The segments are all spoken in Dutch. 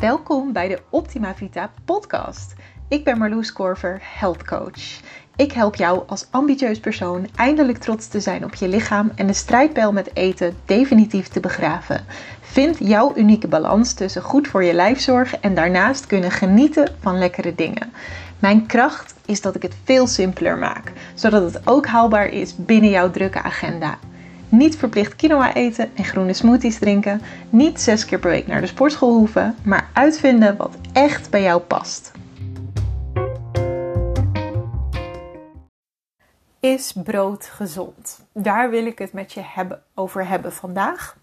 Welkom bij de Optima Vita podcast. Ik ben Marloes Korver, health coach. Ik help jou als ambitieus persoon eindelijk trots te zijn op je lichaam en de strijdpijl met eten definitief te begraven. Vind jouw unieke balans tussen goed voor je lijf zorgen en daarnaast kunnen genieten van lekkere dingen. Mijn kracht is dat ik het veel simpeler maak, zodat het ook haalbaar is binnen jouw drukke agenda. Niet verplicht quinoa eten en groene smoothies drinken. Niet zes keer per week naar de sportschool hoeven, maar uitvinden wat echt bij jou past. Is brood gezond? Daar wil ik het met je hebben, over hebben vandaag.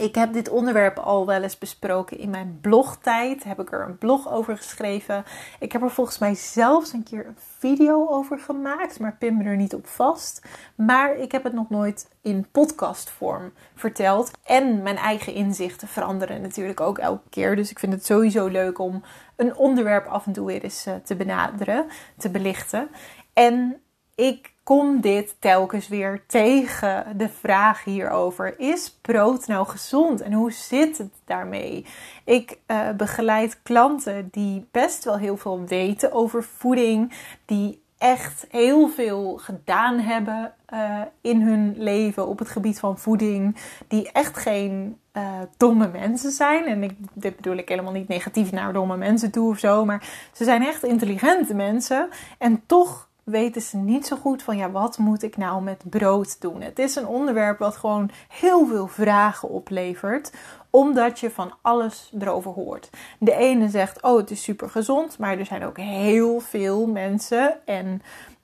Ik heb dit onderwerp al wel eens besproken in mijn blogtijd. Heb ik er een blog over geschreven. Ik heb er volgens mij zelfs een keer een video over gemaakt, maar pin me er niet op vast. Maar ik heb het nog nooit in podcastvorm verteld. En mijn eigen inzichten veranderen natuurlijk ook elke keer. Dus ik vind het sowieso leuk om een onderwerp af en toe weer eens eh, te benaderen, te belichten. En ik kom dit telkens weer tegen de vraag hierover: is brood nou gezond en hoe zit het daarmee? Ik uh, begeleid klanten die best wel heel veel weten over voeding, die echt heel veel gedaan hebben uh, in hun leven op het gebied van voeding, die echt geen uh, domme mensen zijn. En ik, dit bedoel ik helemaal niet negatief naar domme mensen toe of zo, maar ze zijn echt intelligente mensen en toch weten ze niet zo goed van ja, wat moet ik nou met brood doen? Het is een onderwerp wat gewoon heel veel vragen oplevert, omdat je van alles erover hoort. De ene zegt, oh, het is super gezond, maar er zijn ook heel veel mensen en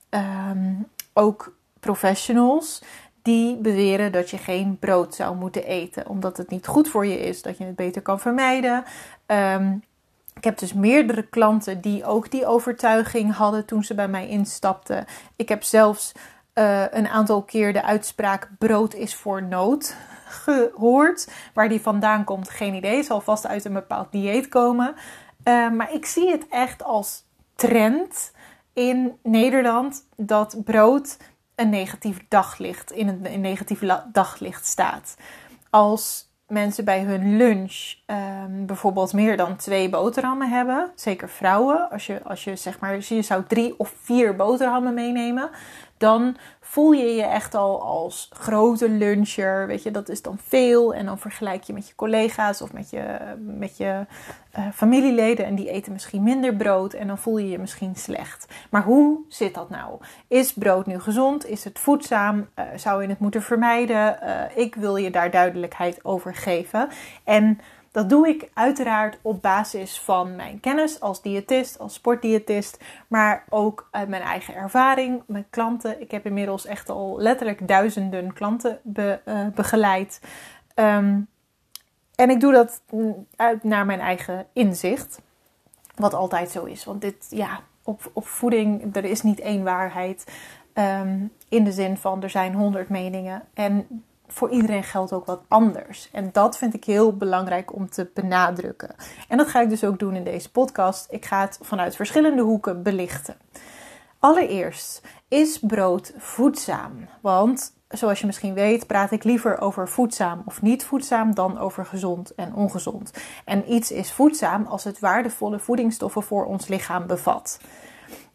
um, ook professionals die beweren dat je geen brood zou moeten eten, omdat het niet goed voor je is, dat je het beter kan vermijden. Um, ik heb dus meerdere klanten die ook die overtuiging hadden toen ze bij mij instapten. Ik heb zelfs uh, een aantal keer de uitspraak brood is voor nood gehoord. Waar die vandaan komt, geen idee. Zal vast uit een bepaald dieet komen. Uh, maar ik zie het echt als trend in Nederland dat brood een negatief daglicht in een, een negatief daglicht staat. Als mensen bij hun lunch um, bijvoorbeeld meer dan twee boterhammen hebben. Zeker vrouwen. Als je, als je zeg maar, je zou drie of vier boterhammen meenemen dan voel je je echt al als grote luncher. Weet je, dat is dan veel. En dan vergelijk je met je collega's of met je, met je uh, familieleden. En die eten misschien minder brood. En dan voel je je misschien slecht. Maar hoe zit dat nou? Is brood nu gezond? Is het voedzaam? Uh, zou je het moeten vermijden? Uh, ik wil je daar duidelijkheid over geven. En dat doe ik uiteraard op basis van mijn kennis als diëtist, als sportdiëtist, maar ook uit mijn eigen ervaring met klanten. Ik heb inmiddels echt al letterlijk duizenden klanten be, uh, begeleid. Um, en ik doe dat uit naar mijn eigen inzicht, wat altijd zo is. Want dit, ja, op, op voeding, er is niet één waarheid. Um, in de zin van er zijn honderd meningen. En voor iedereen geldt ook wat anders. En dat vind ik heel belangrijk om te benadrukken. En dat ga ik dus ook doen in deze podcast. Ik ga het vanuit verschillende hoeken belichten. Allereerst, is brood voedzaam? Want zoals je misschien weet, praat ik liever over voedzaam of niet voedzaam dan over gezond en ongezond. En iets is voedzaam als het waardevolle voedingsstoffen voor ons lichaam bevat.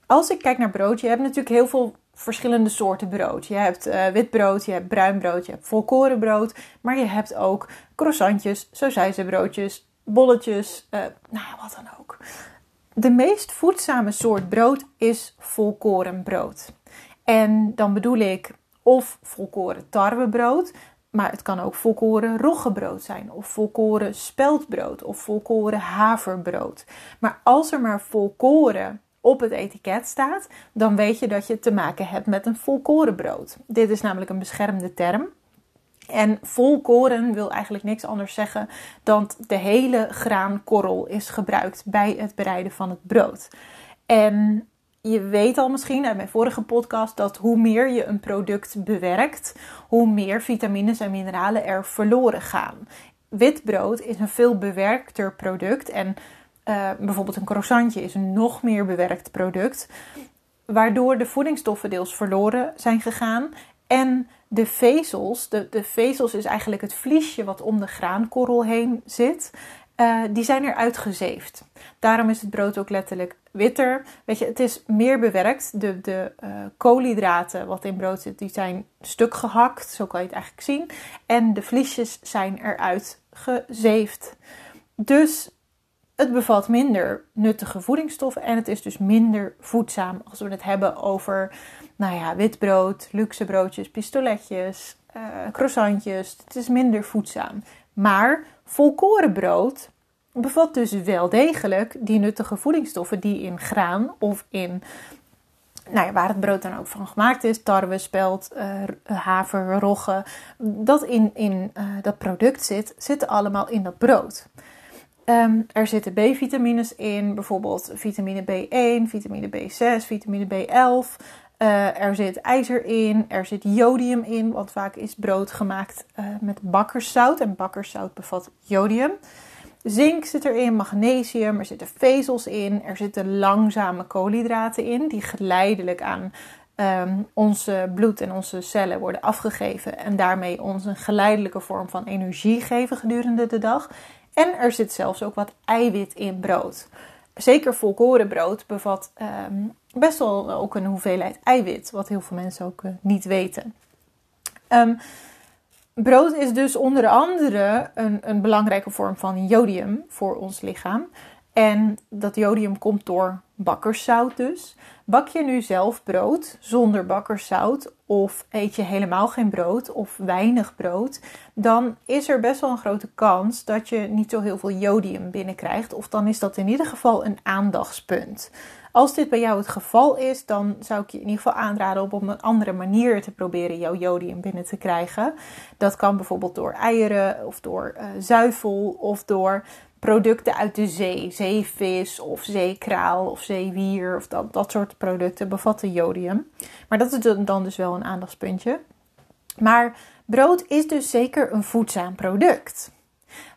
Als ik kijk naar brood, je hebt natuurlijk heel veel verschillende soorten brood. Je hebt uh, wit brood, je hebt bruin brood, je hebt volkorenbrood. Maar je hebt ook croissantjes, broodjes, bolletjes, uh, nou wat dan ook. De meest voedzame soort brood is volkorenbrood. En dan bedoel ik of volkoren tarwebrood, maar het kan ook volkoren roggebrood zijn, of volkoren speldbrood, of volkoren haverbrood. Maar als er maar volkoren op het etiket staat, dan weet je dat je te maken hebt met een volkorenbrood. Dit is namelijk een beschermde term. En volkoren wil eigenlijk niks anders zeggen dan de hele graankorrel is gebruikt bij het bereiden van het brood. En je weet al misschien uit mijn vorige podcast dat hoe meer je een product bewerkt, hoe meer vitamines en mineralen er verloren gaan. Wit brood is een veel bewerkter product en uh, bijvoorbeeld een croissantje is een nog meer bewerkt product, waardoor de voedingsstoffen deels verloren zijn gegaan en de vezels, de, de vezels is eigenlijk het vliesje wat om de graankorrel heen zit, uh, die zijn eruit gezeefd. Daarom is het brood ook letterlijk witter. Weet je, het is meer bewerkt. De, de uh, koolhydraten wat in brood zit, die zijn stuk gehakt. Zo kan je het eigenlijk zien. En de vliesjes zijn eruit gezeefd. Dus het bevat minder nuttige voedingsstoffen en het is dus minder voedzaam als we het hebben over, nou ja, wit brood, luxe broodjes, pistoletjes, uh, croissantjes. Het is minder voedzaam. Maar volkorenbrood bevat dus wel degelijk die nuttige voedingsstoffen die in graan of in nou ja, waar het brood dan ook van gemaakt is, tarwe, spelt, uh, haver, rogge, dat in, in uh, dat product zit, zitten allemaal in dat brood. Um, er zitten B-vitamines in, bijvoorbeeld vitamine B1, vitamine B6, vitamine B11. Uh, er zit ijzer in, er zit jodium in, want vaak is brood gemaakt met bakkerszout en bakkerszout bevat jodium. Zink zit erin, magnesium, er zitten vezels in, er zitten langzame koolhydraten in die geleidelijk aan um, onze bloed en onze cellen worden afgegeven en daarmee ons een geleidelijke vorm van energie geven gedurende de dag. En er zit zelfs ook wat eiwit in brood. Zeker volkorenbrood bevat um, best wel ook een hoeveelheid eiwit, wat heel veel mensen ook uh, niet weten. Um, Brood is dus onder andere een, een belangrijke vorm van jodium voor ons lichaam. En dat jodium komt door bakkerszout dus. Bak je nu zelf brood zonder bakkerszout of eet je helemaal geen brood of weinig brood, dan is er best wel een grote kans dat je niet zo heel veel jodium binnenkrijgt. Of dan is dat in ieder geval een aandachtspunt. Als dit bij jou het geval is, dan zou ik je in ieder geval aanraden om op een andere manier te proberen jouw jodium binnen te krijgen. Dat kan bijvoorbeeld door eieren of door uh, zuivel of door producten uit de zee. Zeevis of zeekraal of zeewier of dat, dat soort producten bevatten jodium. Maar dat is dan dus wel een aandachtspuntje. Maar brood is dus zeker een voedzaam product.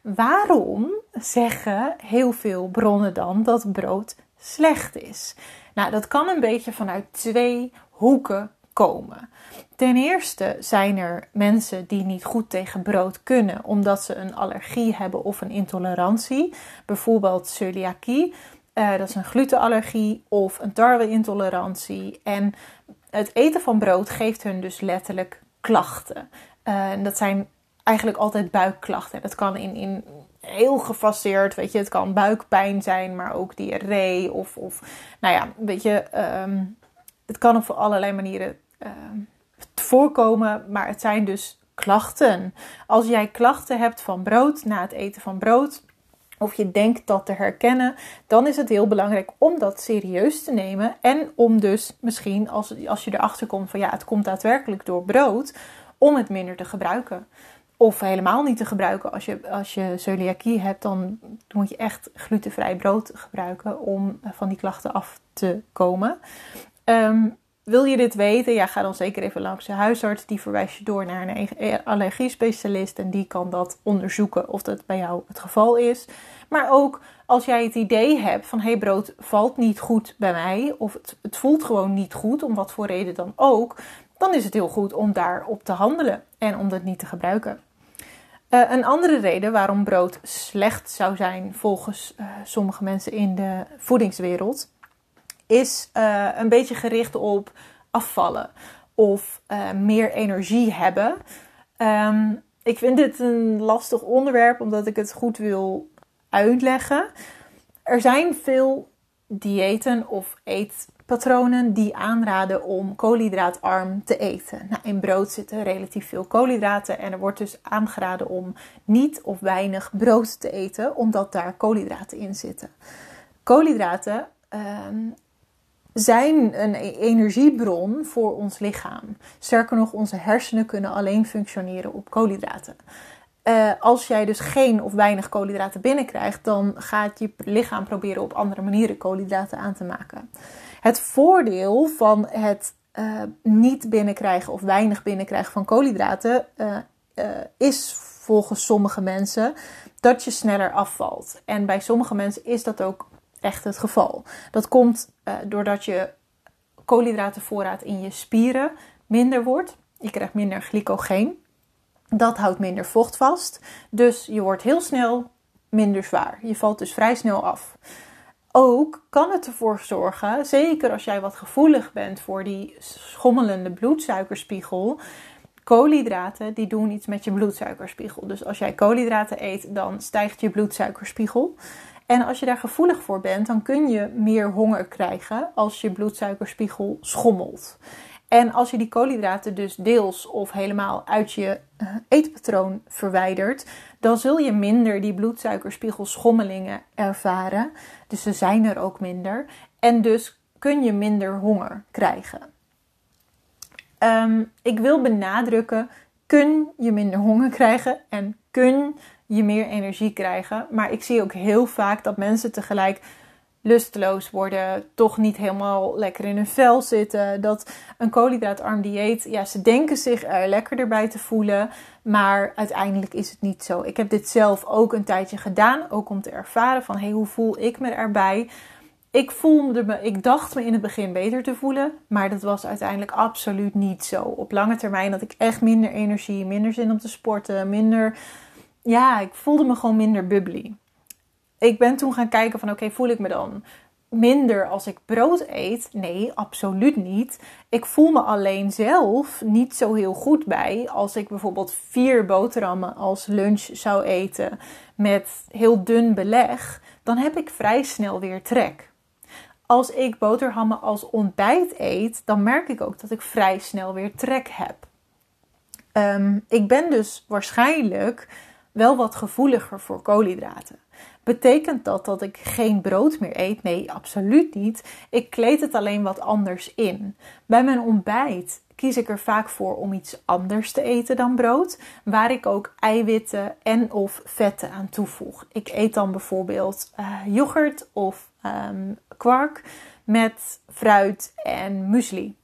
Waarom zeggen heel veel bronnen dan dat brood slecht is? Nou, dat kan een beetje vanuit twee hoeken komen. Ten eerste zijn er mensen die niet goed tegen brood kunnen omdat ze een allergie hebben of een intolerantie, bijvoorbeeld celiakie. Uh, dat is een glutenallergie of een tarweintolerantie. En het eten van brood geeft hun dus letterlijk klachten. Uh, en dat zijn eigenlijk altijd buikklachten. Dat kan in, in heel gefaseerd, weet je, het kan buikpijn zijn, maar ook diarree of, of nou ja, weet je, um, het kan op allerlei manieren um, voorkomen, maar het zijn dus klachten. Als jij klachten hebt van brood na het eten van brood, of je denkt dat te herkennen, dan is het heel belangrijk om dat serieus te nemen. En om dus misschien, als, als je erachter komt van ja, het komt daadwerkelijk door brood, om het minder te gebruiken. Of helemaal niet te gebruiken. Als je, als je celiakie hebt, dan moet je echt glutenvrij brood gebruiken om van die klachten af te komen. Um, wil je dit weten? Ja, ga dan zeker even langs de huisarts. Die verwijst je door naar een e- allergiespecialist en die kan dat onderzoeken of dat bij jou het geval is. Maar ook als jij het idee hebt van hé, hey, brood valt niet goed bij mij of het, het voelt gewoon niet goed, om wat voor reden dan ook, dan is het heel goed om daarop te handelen en om dat niet te gebruiken. Uh, een andere reden waarom brood slecht zou zijn volgens uh, sommige mensen in de voedingswereld is uh, een beetje gericht op afvallen of uh, meer energie hebben. Um, ik vind dit een lastig onderwerp omdat ik het goed wil uitleggen. Er zijn veel diëten of eetpatronen die aanraden om koolhydraatarm te eten. Nou, in brood zitten relatief veel koolhydraten en er wordt dus aangeraden om niet of weinig brood te eten, omdat daar koolhydraten in zitten. Koolhydraten um, zijn een e- energiebron voor ons lichaam. Sterker nog, onze hersenen kunnen alleen functioneren op koolhydraten. Uh, als jij dus geen of weinig koolhydraten binnenkrijgt, dan gaat je lichaam proberen op andere manieren koolhydraten aan te maken. Het voordeel van het uh, niet binnenkrijgen of weinig binnenkrijgen van koolhydraten uh, is volgens sommige mensen dat je sneller afvalt. En bij sommige mensen is dat ook echt het geval. Dat komt uh, doordat je koolhydratenvoorraad in je spieren minder wordt. Je krijgt minder glycogeen. Dat houdt minder vocht vast. Dus je wordt heel snel minder zwaar. Je valt dus vrij snel af. Ook kan het ervoor zorgen, zeker als jij wat gevoelig bent voor die schommelende bloedsuikerspiegel, koolhydraten die doen iets met je bloedsuikerspiegel. Dus als jij koolhydraten eet, dan stijgt je bloedsuikerspiegel. En als je daar gevoelig voor bent, dan kun je meer honger krijgen als je bloedsuikerspiegel schommelt. En als je die koolhydraten dus deels of helemaal uit je eh, eetpatroon verwijdert, dan zul je minder die bloedsuikerspiegelschommelingen ervaren. Dus ze zijn er ook minder. En dus kun je minder honger krijgen. Ehm, ik wil benadrukken, kun je minder honger krijgen en kun je meer energie krijgen. Maar ik zie ook heel vaak dat mensen tegelijk lusteloos worden, toch niet helemaal lekker in hun vel zitten. Dat een koolhydraatarm dieet, ja, ze denken zich er lekkerder bij te voelen, maar uiteindelijk is het niet zo. Ik heb dit zelf ook een tijdje gedaan, ook om te ervaren van, hey, hoe voel ik me erbij? Ik voelde me, ik dacht me in het begin beter te voelen, maar dat was uiteindelijk absoluut niet zo. Op lange termijn had ik echt minder energie, minder zin om te sporten, minder, ja, ik voelde me gewoon minder bubbly ik ben toen gaan kijken van oké, voel ik me dan minder als ik brood eet? Nee, absoluut niet. Ik voel me alleen zelf niet zo heel goed bij als ik bijvoorbeeld vier boterhammen als lunch zou eten met heel dun beleg. Dan heb ik vrij snel weer trek. Als ik boterhammen als ontbijt eet, dan merk ik ook dat ik vrij snel weer trek heb. Ehm, ik ben dus waarschijnlijk wel wat gevoeliger voor koolhydraten. Betekent dat dat ik geen brood meer eet? Nee, absoluut niet. Ik kleed het alleen wat anders in. Bij mijn ontbijt kies ik er vaak voor om iets anders te eten dan brood, waar ik ook eiwitten en of vetten aan toevoeg. Ik eet dan bijvoorbeeld uh, yoghurt of um, kwark met fruit en muesli.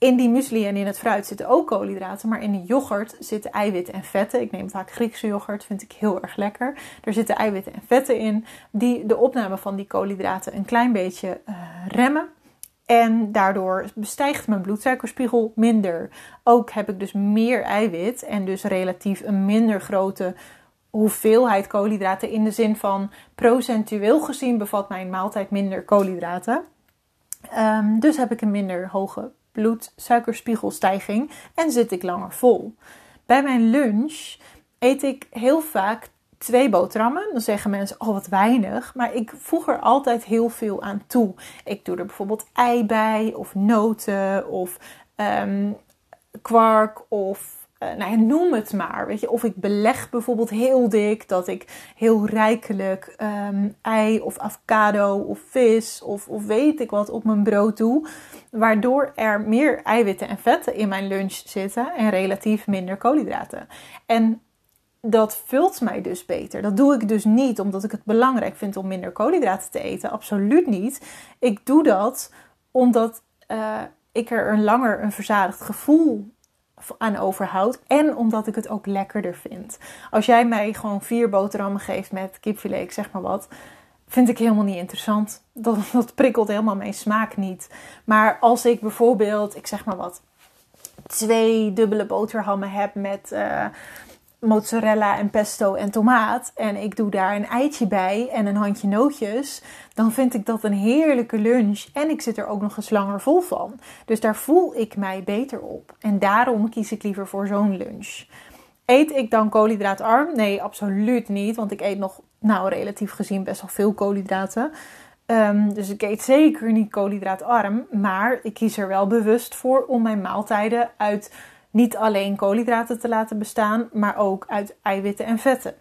In die muesli en in het fruit zitten ook koolhydraten, maar in de yoghurt zitten eiwitten en vetten. Ik neem vaak Griekse yoghurt, vind ik heel erg lekker. Er zitten eiwitten en vetten in die de opname van die koolhydraten een klein beetje uh, remmen. En daardoor bestijgt mijn bloedsuikerspiegel minder. Ook heb ik dus meer eiwit en dus relatief een minder grote hoeveelheid koolhydraten. In de zin van procentueel gezien bevat mijn maaltijd minder koolhydraten. Um, dus heb ik een minder hoge bloedsuikerspiegelstijging en zit ik langer vol. Bij mijn lunch eet ik heel vaak twee boterhammen. Dan zeggen mensen, oh wat weinig. Maar ik voeg er altijd heel veel aan toe. Ik doe er bijvoorbeeld ei bij, of noten, of um, kwark, of uh, nou ja, noem het maar. Weet je, of ik beleg bijvoorbeeld heel dik, dat ik heel rijkelijk um, ei of avocado of vis of, of weet ik wat op mijn brood doe. Waardoor er meer eiwitten en vetten in mijn lunch zitten en relatief minder koolhydraten. En dat vult mij dus beter. Dat doe ik dus niet omdat ik het belangrijk vind om minder koolhydraten te eten. Absoluut niet. Ik doe dat omdat uh, ik er een langer een verzadigd gevoel aan overhoud. En omdat ik het ook lekkerder vind. Als jij mij gewoon vier boterhammen geeft met kipfilet, zeg maar wat. Vind ik helemaal niet interessant. Dat, dat prikkelt helemaal mijn smaak niet. Maar als ik bijvoorbeeld, ik zeg maar wat, twee dubbele boterhammen heb met uh, mozzarella en pesto en tomaat. En ik doe daar een eitje bij en een handje nootjes. Dan vind ik dat een heerlijke lunch. En ik zit er ook nog eens langer vol van. Dus daar voel ik mij beter op. En daarom kies ik liever voor zo'n lunch. Eet ik dan koolhydraatarm? Nee, absoluut niet. Want ik eet nog, nou relatief gezien, best wel veel koolhydraten. Um, dus ik eet zeker niet koolhydraatarm. Maar ik kies er wel bewust voor om mijn maaltijden uit niet alleen koolhydraten te laten bestaan, maar ook uit eiwitten en vetten.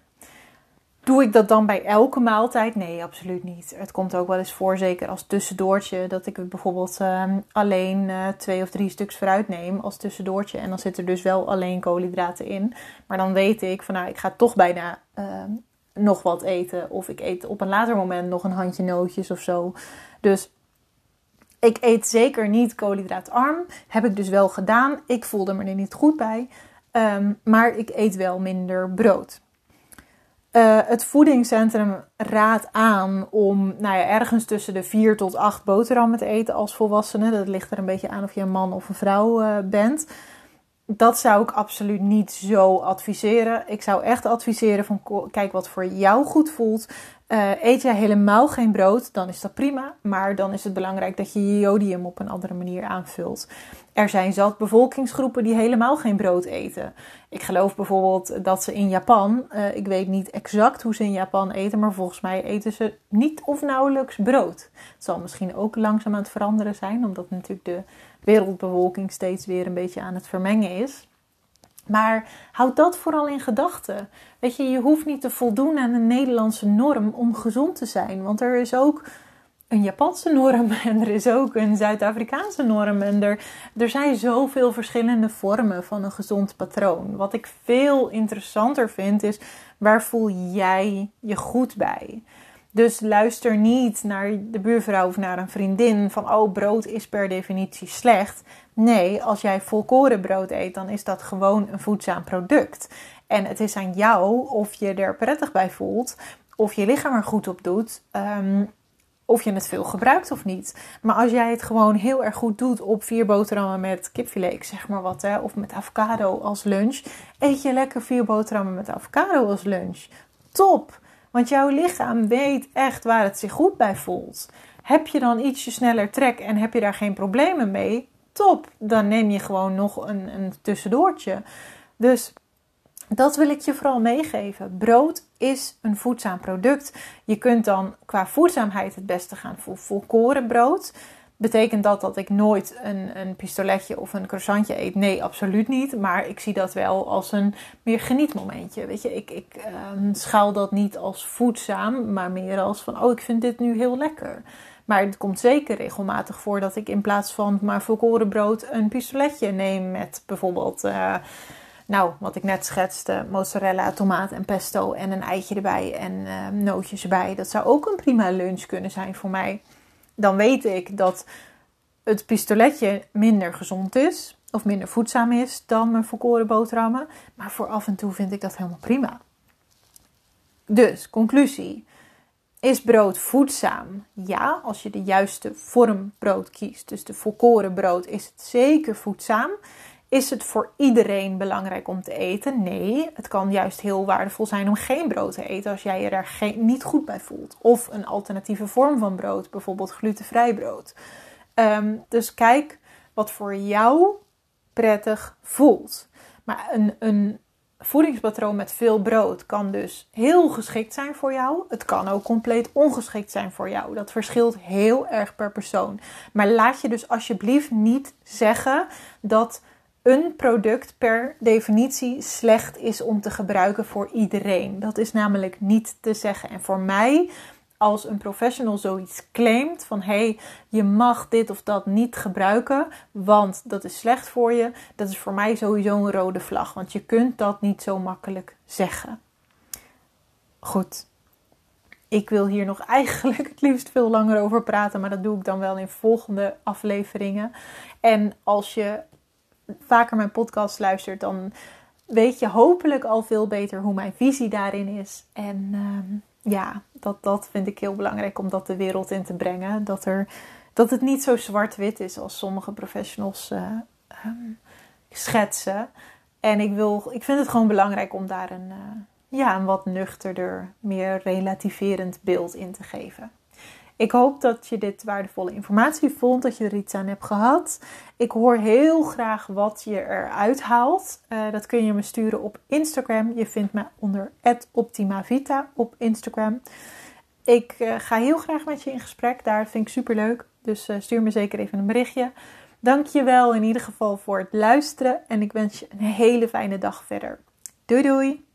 Doe ik dat dan bij elke maaltijd? Nee, absoluut niet. Het komt ook wel eens voor, zeker als tussendoortje, dat ik bijvoorbeeld uh, alleen uh, twee of drie stuks fruit neem als tussendoortje. En dan zit er dus wel alleen koolhydraten in. Maar dan weet ik van nou, ik ga toch bijna uh, nog wat eten. Of ik eet op een later moment nog een handje nootjes of zo. Dus ik eet zeker niet koolhydraatarm. Heb ik dus wel gedaan. Ik voelde me er niet goed bij. Um, maar ik eet wel minder brood. Uh, het voedingscentrum raadt aan om nou ergens tussen de 4 tot 8 boterhammen te eten als volwassene. Dat ligt er een beetje aan of je een man of een vrouw uh, bent. Dat zou ik absoluut niet zo adviseren. Ik zou echt adviseren van kijk wat voor jou goed voelt. Uh, eet jij helemaal geen brood, dan is dat prima. Maar dan is het belangrijk dat je je jodium op een andere manier aanvult. Er zijn zat bevolkingsgroepen die helemaal geen brood eten. Ik geloof bijvoorbeeld dat ze in Japan, uh, ik weet niet exact hoe ze in Japan eten, maar volgens mij eten ze niet of nauwelijks brood. Het zal misschien ook langzaam aan het veranderen zijn, omdat natuurlijk de wereldbevolking steeds weer een beetje aan het vermengen is. Maar houd dat vooral in gedachten. Weet je, je hoeft niet te voldoen aan een Nederlandse norm om gezond te zijn. Want er is ook een Japanse norm en er is ook een Zuid-Afrikaanse norm. En er, er zijn zoveel verschillende vormen van een gezond patroon. Wat ik veel interessanter vind is, waar voel jij je goed bij? Dus luister niet naar de buurvrouw of naar een vriendin van oh brood is per definitie slecht. Nee, als jij volkorenbrood eet, dan is dat gewoon een voedzaam product. En het is aan jou of je er prettig bij voelt, of je lichaam er goed op doet, ehm, of je het veel gebruikt of niet. Maar als jij het gewoon heel erg goed doet op vier boterhammen met kipfilet, zeg maar wat, hè, of met avocado als lunch, eet je lekker vier boterhammen met avocado als lunch. Top! Want jouw lichaam weet echt waar het zich goed bij voelt. Heb je dan ietsje sneller trek en heb je daar geen problemen mee? Top, dan neem je gewoon nog een, een tussendoortje. Dus dat wil ik je vooral meegeven. Brood is een voedzaam product. Je kunt dan qua voedzaamheid het beste gaan voor volkoren brood. Betekent dat dat ik nooit een, een pistoletje of een croissantje eet? Nee, absoluut niet. Maar ik zie dat wel als een meer genietmomentje. Weet je, ik, ik uh, schaal dat niet als voedzaam, maar meer als van: oh, ik vind dit nu heel lekker. Maar het komt zeker regelmatig voor dat ik in plaats van maar volkoren brood een pistoletje neem met bijvoorbeeld. Uh, nou, wat ik net schetste, mozzarella, tomaat en pesto en een eitje erbij en uh, nootjes erbij. Dat zou ook een prima lunch kunnen zijn voor mij dan weet ik dat het pistoletje minder gezond is of minder voedzaam is dan mijn volkoren boterhammen. Maar voor af en toe vind ik dat helemaal prima. Dus, conclusie. Is brood voedzaam? Ja, als je de juiste vorm brood kiest. Dus de volkoren brood is het zeker voedzaam. Is het voor iedereen belangrijk om te eten? Nee, het kan juist heel waardevol zijn om geen brood te eten als jij je er geen, niet goed bij voelt. Of een alternatieve vorm van brood, bijvoorbeeld glutenvrij brood. Ehm, dus kijk wat voor jou prettig voelt. Maar een, een voedingspatroon met veel brood kan dus heel geschikt zijn voor jou. Het kan ook compleet ongeschikt zijn voor jou. Dat verschilt heel erg per persoon. Maar laat je dus alsjeblieft niet zeggen dat een product per definitie slecht is om te gebruiken voor iedereen. Dat is namelijk niet te zeggen. En voor mij, als een professional zoiets claimt van hé, hey, je mag dit of dat niet gebruiken, want dat is slecht voor je, dat is voor mij sowieso een rode vlag. Want je kunt dat niet zo makkelijk zeggen. Goed. Ik wil hier nog eigenlijk het liefst veel langer over praten, maar dat doe ik dan wel in volgende afleveringen. En als je vaker mijn podcast luistert, dan weet je hopelijk al veel beter hoe mijn visie daarin is. En ehm, ja, dat, dat vind ik heel belangrijk om dat de wereld in te brengen. Dat, er, dat het niet zo zwart-wit is als sommige professionals uh, schetsen. En ik, wil, ik vind het gewoon belangrijk om daar een, uh, ja, een wat nuchterder, meer relativerend beeld in te geven. Ik hoop dat je dit waardevolle informatie vond, dat je er iets aan hebt gehad. Ik hoor heel graag wat je eruit haalt. Uh, dat kun je me sturen op Instagram. Je vindt me onder @optimavita op Instagram. Ik uh, ga heel graag met je in gesprek. Daar vind ik super leuk. Dus uh, stuur me zeker even een berichtje. Dank je wel in ieder geval voor het luisteren. En ik wens je een hele fijne dag verder. Doei doei!